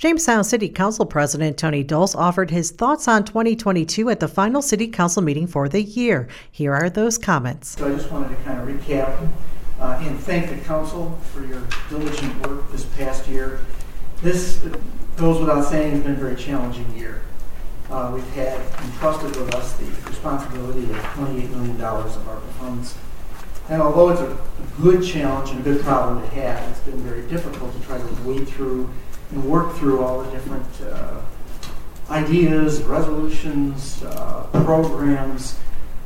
Jamestown City Council President Tony Dolce offered his thoughts on 2022 at the final City Council meeting for the year. Here are those comments. So I just wanted to kind of recap uh, and thank the council for your diligent work this past year. This goes without saying has been a very challenging year. Uh, we've had entrusted with us the responsibility of $28 million of our funds. And although it's a, a good challenge and a good problem to have, it's been very difficult to try to wade through and work through all the different uh, ideas, resolutions, uh, programs.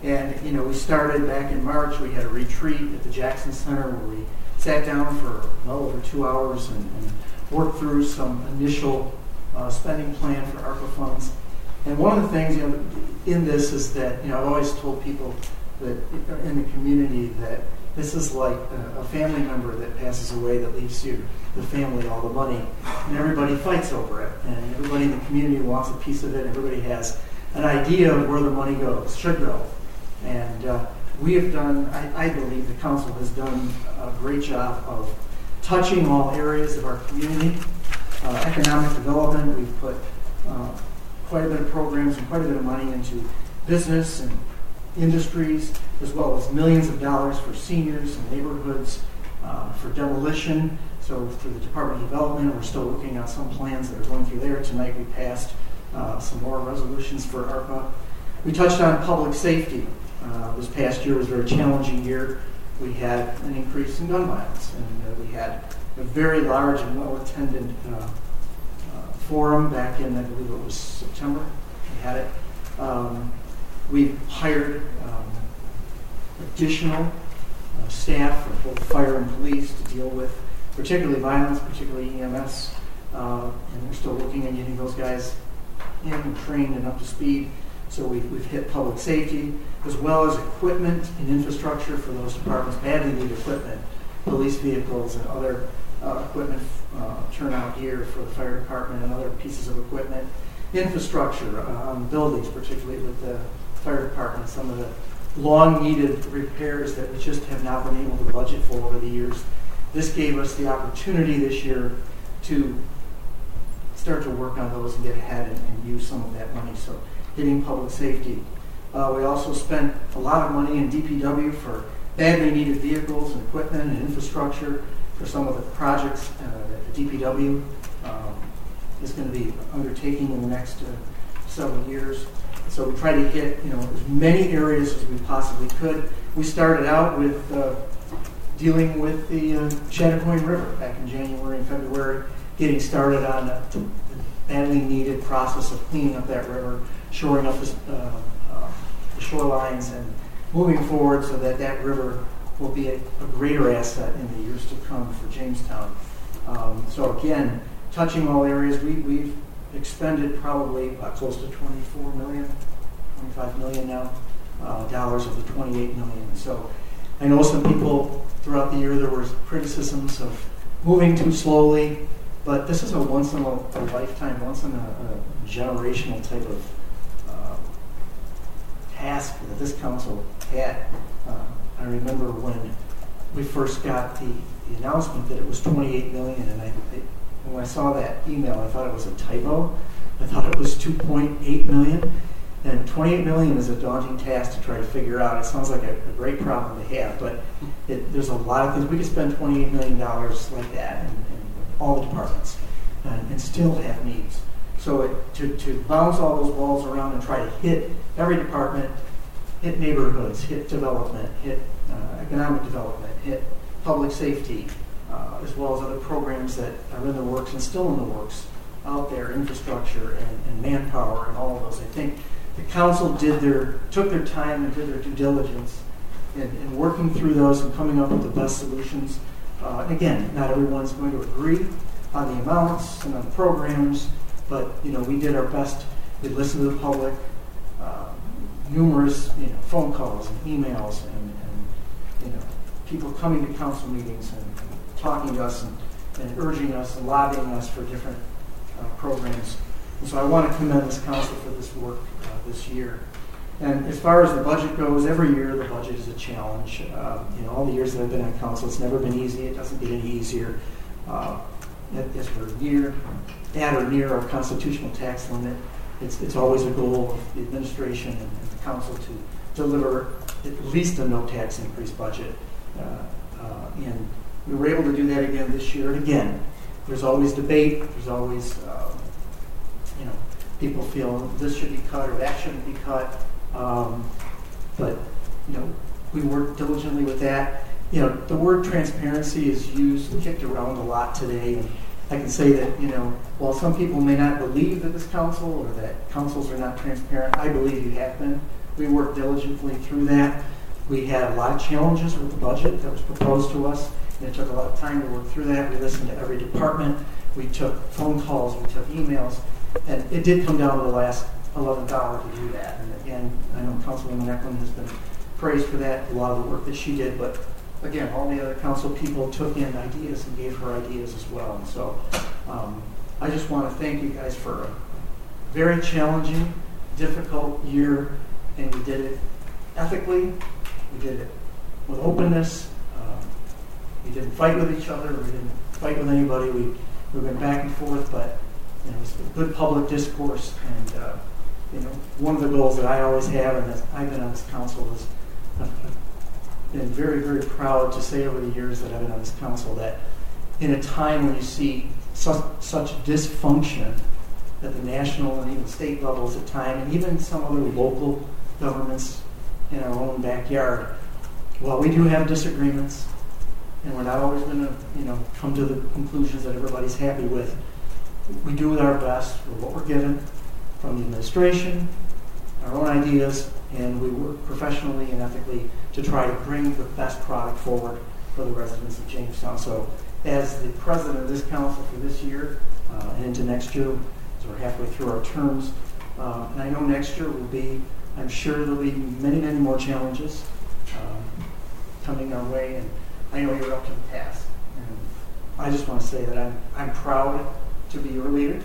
And, you know, we started back in March. We had a retreat at the Jackson Center where we sat down for well over two hours and, and worked through some initial uh, spending plan for ARPA funds. And one of the things, you know, in this is that, you know, I've always told people that in the community that this is like a, family member that passes away that leaves you the family all the money, and everybody fights over it, and everybody in the community wants a piece of it. Everybody has an idea of where the money goes, should go, and uh, we have done. I, I, believe the council has done a great job of touching all areas of our community. Uh, economic development. We've put uh, quite a bit of programs and quite a bit of money into business and industries, as well as millions of dollars for seniors and neighborhoods, uh, for demolition. So through the Department of Development, we're still looking at some plans that are going through there. Tonight we passed uh, some more resolutions for ARPA. We touched on public safety. Uh, this past year was a very challenging year. We had an increase in gun violence, and uh, we had a very large and well-attended uh, uh, forum back in, I believe it was September. We had it. Um, we've hired um, additional uh, staff for both fire and police to deal with particularly violence, particularly EMS. Uh, and we're still looking at getting those guys in and trained and up to speed. So we've, we've hit public safety, as well as equipment and infrastructure for those departments, badly need equipment, police vehicles and other uh, equipment, uh, turnout gear for the fire department and other pieces of equipment. Infrastructure on buildings, particularly with the fire department, some of the long needed repairs that we just have not been able to budget for over the years this gave us the opportunity this year to start to work on those and get ahead and, and use some of that money. So hitting public safety. Uh, we also spent a lot of money in DPW for badly needed vehicles and equipment and infrastructure for some of the projects uh, that the DPW um, is going to be undertaking in the next uh, several years. So we try to hit you know as many areas as we possibly could. We started out with uh, dealing with the uh, Chadakoin River back in January and February, getting started on a badly needed process of cleaning up that river, shoring up the, uh, uh, the shorelines, and moving forward so that that river will be a, a greater asset in the years to come for Jamestown. Um, so again, touching all areas, we, we've expended probably uh, close to 24 million, 25 million now, uh, dollars of the 28 million. So I know some people throughout the year there were criticisms of moving too slowly, but this is a once in a, a lifetime, once in a, a generational type of uh, task that this council had. Uh, I remember when we first got the, the, announcement that it was 28 million, and I, I, when I saw that email, I thought it was a typo. I thought it was 2.8 million. And 28 million is a daunting task to try to figure out. It sounds like a, a great problem to have, but it, there's a lot of things. We could spend 28 million dollars like that in, in, all the departments and, and still have needs. So it, to, to bounce all those balls around and try to hit every department, hit neighborhoods, hit development, hit uh, economic development, hit public safety, uh, as well as other programs that are in the works and still in the works out there, infrastructure and, and manpower and all of those. I think the council did their, took their time and did their due diligence in, in working through those and coming up with the best solutions. Uh, and again, not everyone's going to agree on the amounts and on the programs, but you know we did our best. We listened to the public, uh, numerous you know phone calls and emails and, and you know people coming to council meetings and, and talking to us and, and, urging us and lobbying us for different uh, programs. And so I want to commend this council for this work uh, this year. And as far as the budget goes, every year the budget is a challenge. Uh, you know, all the years that I've been on council, it's never been easy. It doesn't get any easier. Uh, as we're near, at or near our constitutional tax limit, it's, it's always a goal of the administration and, and the council to deliver at least a no tax increase budget. Uh, uh, and we were able to do that again this year. And again, there's always debate. There's always, um, you know, people feel this should be cut or that shouldn't be cut. Um, but, you know, we work diligently with that. You know, the word transparency is used, kicked around a lot today. And I can say that, you know, while some people may not believe that this council or that councils are not transparent, I believe you have been. We work diligently through that. We had a lot of challenges with the budget that was proposed to us, it took a lot of time to work through that. We listened to every department. We took phone calls, we took emails, and it did come down to the last 11th hour to do that. And again, I know Councilwoman Ecklund has been praised for that, a lot of the work that she did, but again, all the other council people took in ideas and gave her ideas as well. And so um, I just want to thank you guys for a very challenging, difficult year, and we did it ethically, we did it with openness. We didn't fight with each other, we didn't fight with anybody. We, we went back and forth, but you know, it was good public discourse. And uh, you know, one of the goals that I always have, and that I've been on this council, is I've, been very, very proud to say over the years that I've been on this council that in a time when you see such, such dysfunction at the national and even state levels at time, and even some other local governments in our own backyard, while we do have disagreements, and we're not always going to, you know, come to the conclusions that everybody's happy with, we do with our best with what we're given from the administration, our own ideas, and we work professionally and ethically to try to bring the best product forward for the residents of Jamestown. So, as the president of this council for this year uh, and into next year, as we're halfway through our terms, uh, and I know next year will be, I'm sure there'll be many, many more challenges um, coming our way, and I know you're up to the task. And I just want to say that I'm, I'm proud to be your leader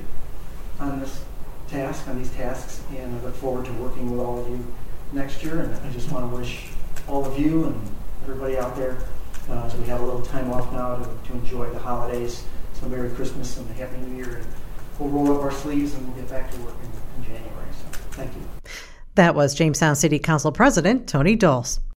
on this task, on these tasks, and I look forward to working with all of you next year. And I just want to wish all of you and everybody out there uh, as we have a little time off now to, to enjoy the holidays. So Merry Christmas and a Happy New Year. And we'll roll up our sleeves and we'll get back to work in, in January. So thank you. That was Jamestown City Council President Tony Dolce.